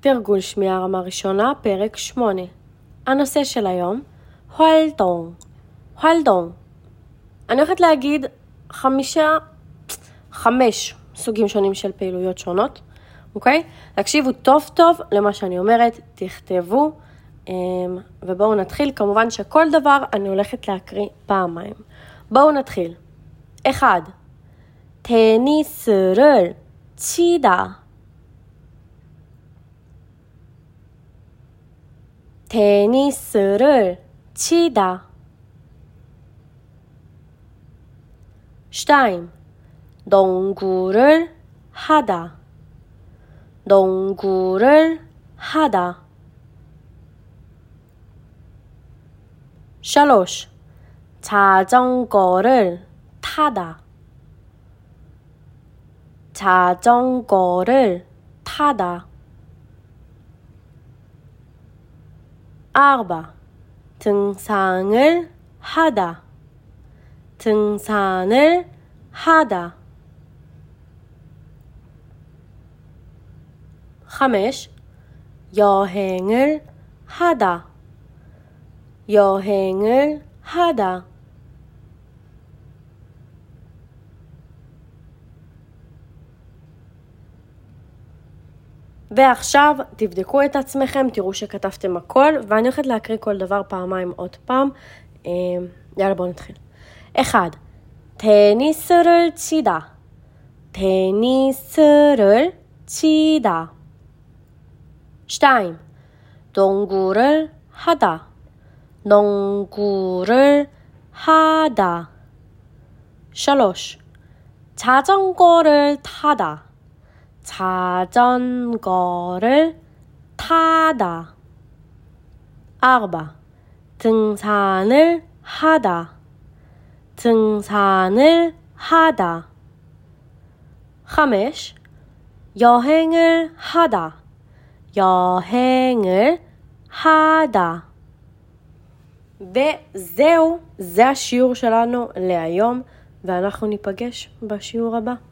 תרגול שמיעה רמה ראשונה, פרק 8. הנושא של היום, הואלדונג. הואלדונג. אני הולכת להגיד חמישה, חמש סוגים שונים של פעילויות שונות, אוקיי? תקשיבו טוב טוב למה שאני אומרת, תכתבו, אמ, ובואו נתחיל. כמובן שכל דבר אני הולכת להקריא פעמיים. בואו נתחיל. אחד, 테니 테니스를 치다. 2. 농구를 하다. 농구를 하다. 3. 자전거를 타다. 자전거를 타다. 4. 등산을 하다. 등산을 하다. 5. 여행을 하다. 여행을 하다. ועכשיו תבדקו את עצמכם, תראו שכתבתם הכל, ואני הולכת להקריא כל דבר פעמיים עוד פעם. יאללה בואו נתחיל. 1. 테니스를 치다. 테니스를 치다. 2. 농구를 하다. 농구를 하다. 3. 자전거를 타다. 자전거를 타다. 4. 등산을 하다. 등산을 하다. 5. 여행을 하다. 여행을 하다. וזהו, זה השיעור שלנו להיום, ואנחנו ניפגש בשיעור הבא.